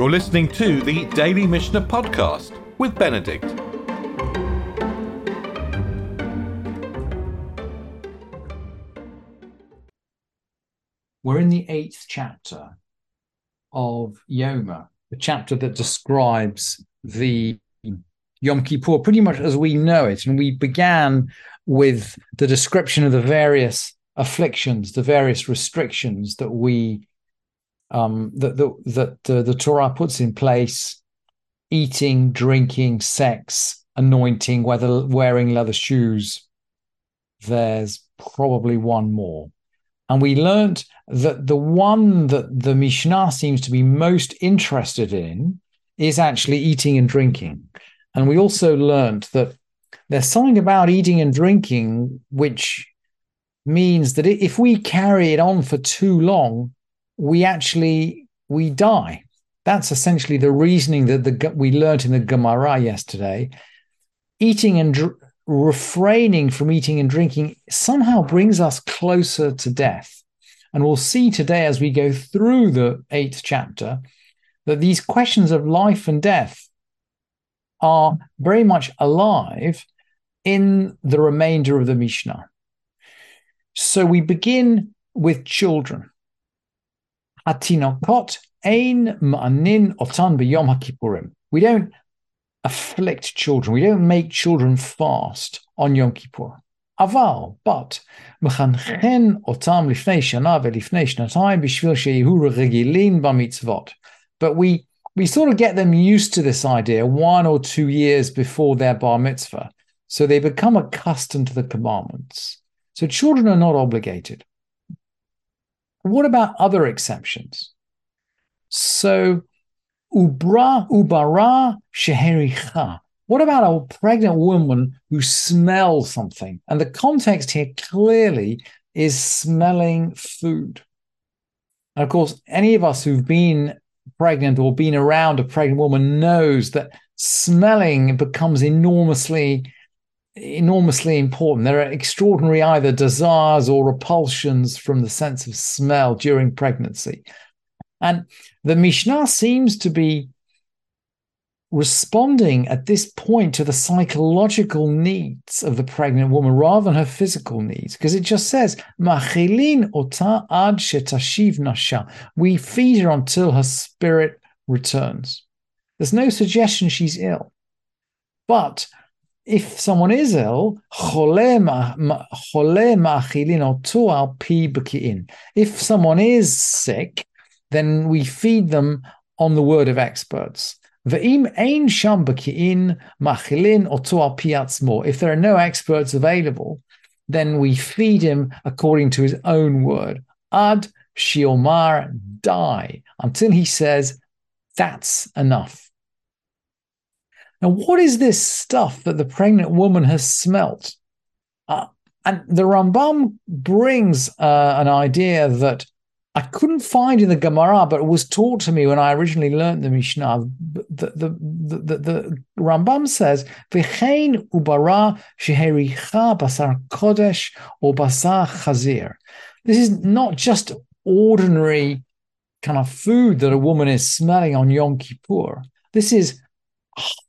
You're listening to the Daily Mishnah Podcast with Benedict. We're in the eighth chapter of Yoma, the chapter that describes the Yom Kippur pretty much as we know it. And we began with the description of the various afflictions, the various restrictions that we um, that the, that uh, the Torah puts in place: eating, drinking, sex, anointing, whether wearing leather shoes. There's probably one more. And we learned that the one that the Mishnah seems to be most interested in is actually eating and drinking. And we also learned that there's something about eating and drinking which means that if we carry it on for too long, we actually we die. That's essentially the reasoning that the we learned in the Gemara yesterday. Eating and dr- refraining from eating and drinking somehow brings us closer to death. And we'll see today as we go through the eighth chapter that these questions of life and death are very much alive in the remainder of the Mishnah. So we begin with children. Atinokot ein otan b'yom. We don't afflict children. We don't make children fast on Yom Kippur. Aval, but mechanchen otam lifnei shana ve'lifnei shnatayim b'shvil sheyihu regilin b'mitzvot. But we we sort of get them used to this idea one or two years before their bar mitzvah. So they become accustomed to the commandments. So children are not obligated. What about other exceptions? So ubra ubara shehericha. What about a pregnant woman who smells something? And the context here clearly is smelling food. And of course, any of us who've been pregnant or been around a pregnant woman knows that smelling becomes enormously enormously important. There are extraordinary either desires or repulsions from the sense of smell during pregnancy. And the Mishnah seems to be responding at this point to the psychological needs of the pregnant woman rather than her physical needs, because it just says, ad nasha. We feed her until her spirit returns. There's no suggestion she's ill. But if someone is ill, if someone is sick, then we feed them on the word of experts. If there are no experts available, then we feed him according to his own word. Ad shiomar dai until he says, that's enough. Now, what is this stuff that the pregnant woman has smelt? Uh, and the Rambam brings uh, an idea that I couldn't find in the Gemara, but was taught to me when I originally learned the Mishnah. The, the, the, the, Rambam says, V'chein ubara shehericha basar kodesh or basar chazir. This is not just ordinary kind of food that a woman is smelling on Yom Kippur. This is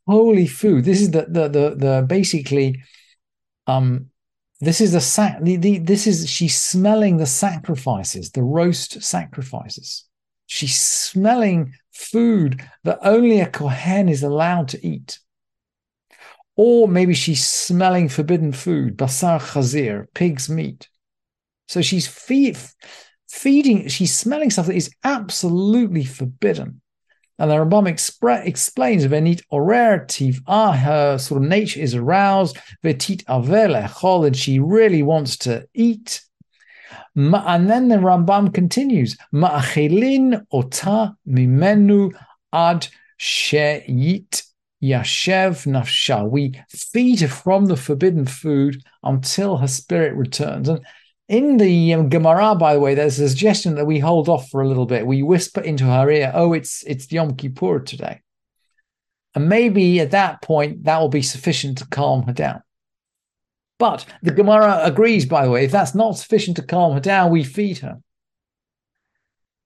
holy food. This is the the the, the basically um this is the sac the, the this is she's smelling the sacrifices, the roast sacrifices. She's smelling food that only a Kohen is allowed to eat. Or maybe she's smelling forbidden food, basar chazir, pig's meat. So she's feed, feeding, she's smelling stuff that is absolutely forbidden. And the Rambam expre- explains Venit orer tiv'ah, her sort of nature is aroused, vetit avel echol, and she really wants to eat. And then the Rambam continues, ma'achilin ota mimenu ad she'yit yashev nafsha. We feed her from the forbidden food until her spirit returns. And in the um, Gemara, by the way, there's a suggestion that we hold off for a little bit. We whisper into her ear, "Oh, it's it's Yom Kippur today," and maybe at that point that will be sufficient to calm her down. But the Gemara agrees, by the way, if that's not sufficient to calm her down, we feed her.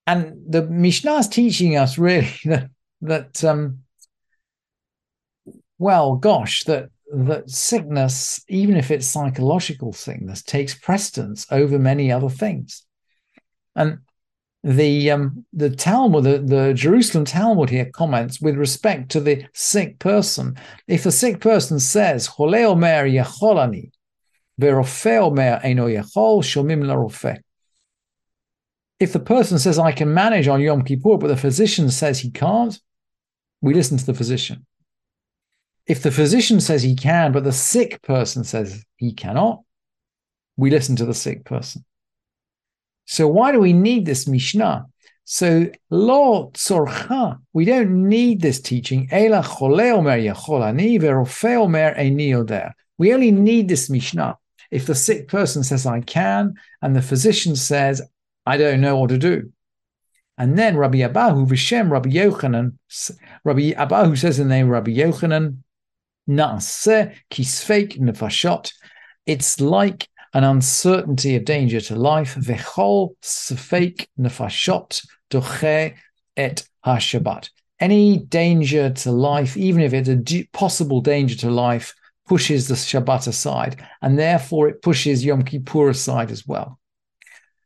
And the Mishnah is teaching us really that that um, well, gosh, that that sickness, even if it's psychological sickness, takes precedence over many other things. And the um, the Talmud, the, the Jerusalem Talmud here comments with respect to the sick person. If the sick person says, "Chole omer yacholani," verofe omer eno shomim larofe. If the person says, "I can manage on Yom Kippur," but the physician says he can't, we listen to the physician. If the physician says he can, but the sick person says he cannot, we listen to the sick person. So why do we need this Mishnah? So lo tzorcha, we don't need this teaching. Ela omer omer We only need this Mishnah if the sick person says I can, and the physician says I don't know what to do. And then Rabbi Abahu Vishem Rabbi Yochanan, Rabbi Abahu says the name Rabbi Yochanan, Naaseh kisfeik nefashot. It's like an uncertainty of danger to life. Vechol sfeik nefashot doche et hashabat. Any danger to life, even if it's a possible danger to life, pushes the Shabbat aside, and therefore it pushes Yom Kippur aside as well.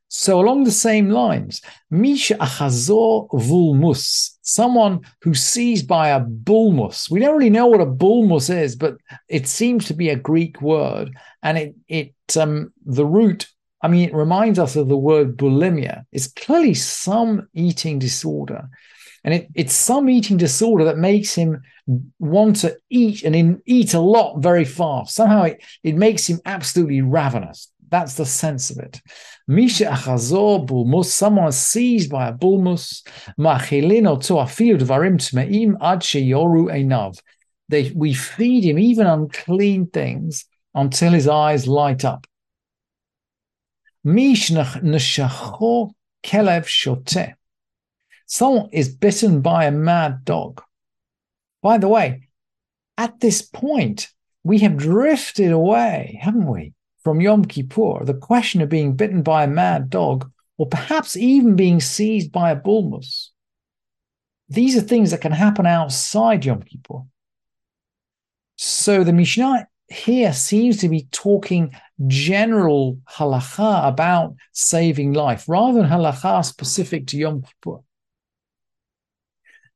So along the same lines, Misha Achazor Vulmus, someone who sees by a bulmus. We don't really know what a bulmus is, but it seems to be a Greek word, and it it um the root. I mean, it reminds us of the word bulimia. It's clearly some eating disorder, and it, it's some eating disorder that makes him want to eat and in, eat a lot very fast. Somehow it, it makes him absolutely ravenous. That's the sense of it. Misha achazor bulmus, someone seized by a bulmus, machilin oto afilu dvarim tmeim ad sheyoru einav. They, we feed him even unclean things until his eyes light up. Mish neshacho kelev shote. Someone is bitten by a mad dog. By the way, at this point, we have drifted away, haven't we, from Yom Kippur, the question of being bitten by a mad dog, or perhaps even being seized by a bulmus, these are things that can happen outside Yom Kippur. So the Mishnah here seems to be talking general halacha about saving life rather than halacha specific to Yom Kippur.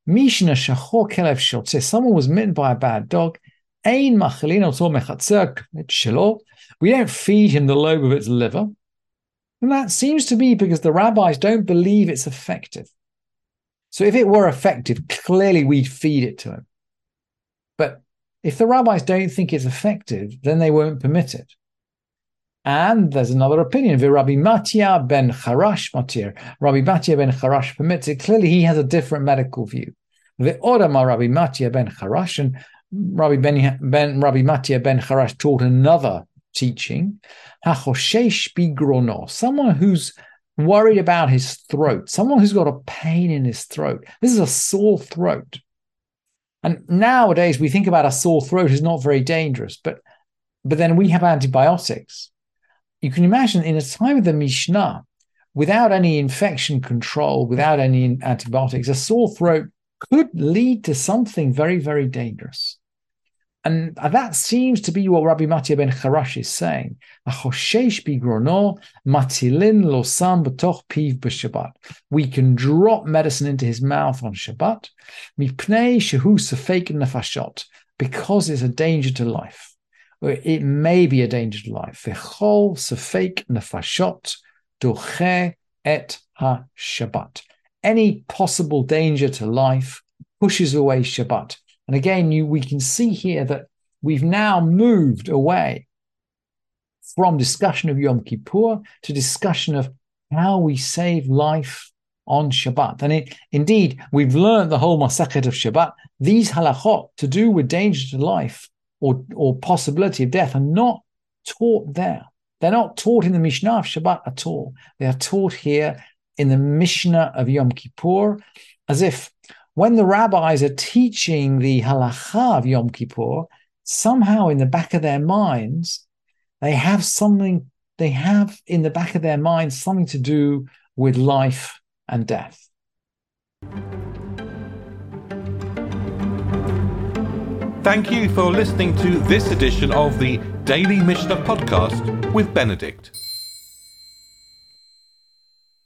Mishnah shachor kelev shotze, someone was bitten by a bad dog, ein machalin oto mechatzer shelo, we don't feed him the lobe of its liver. And that seems to be because the rabbis don't believe it's effective. So if it were effective, clearly we'd feed it to him. But if the rabbis don't think it's effective, then they won't permit it. And there's another opinion. Rabbi Matya ben Harash Matir. Rabbi Matya ben Harash permits it. Clearly, he has a different medical view. The Odama Rabbi Matya ben Harash and Rabbi ben, ben Rabbi Matya ben Harash taught another teaching. Someone who's worried about his throat, someone who's got a pain in his throat. This is a sore throat. And nowadays we think about a sore throat as not very dangerous, but but then we have antibiotics. You can imagine in a time of the Mishnah, without any infection control, without any antibiotics, a sore throat could lead to something very, very dangerous. And that seems to be what Rabbi Matya ben Harash is saying. We can drop medicine into his mouth on Shabbat because it's a danger to life. It may be a danger to life. et ha-Shabbat. Any possible danger to life pushes away Shabbat. And again, you, we can see here that we've now moved away from discussion of Yom Kippur to discussion of how we save life on Shabbat. And it, indeed, we've learned the whole Masachet of Shabbat. These halachot to do with danger to life or, or possibility of death are not taught there. They're not taught in the Mishnah of Shabbat at all. They are taught here in the Mishnah of Yom Kippur as if when the rabbis are teaching the halacha of Yom Kippur, somehow in the back of their minds, they have something, they have in the back of their minds something to do with life and death. Thank you for listening to this edition of the Daily Mishnah Podcast with Benedict.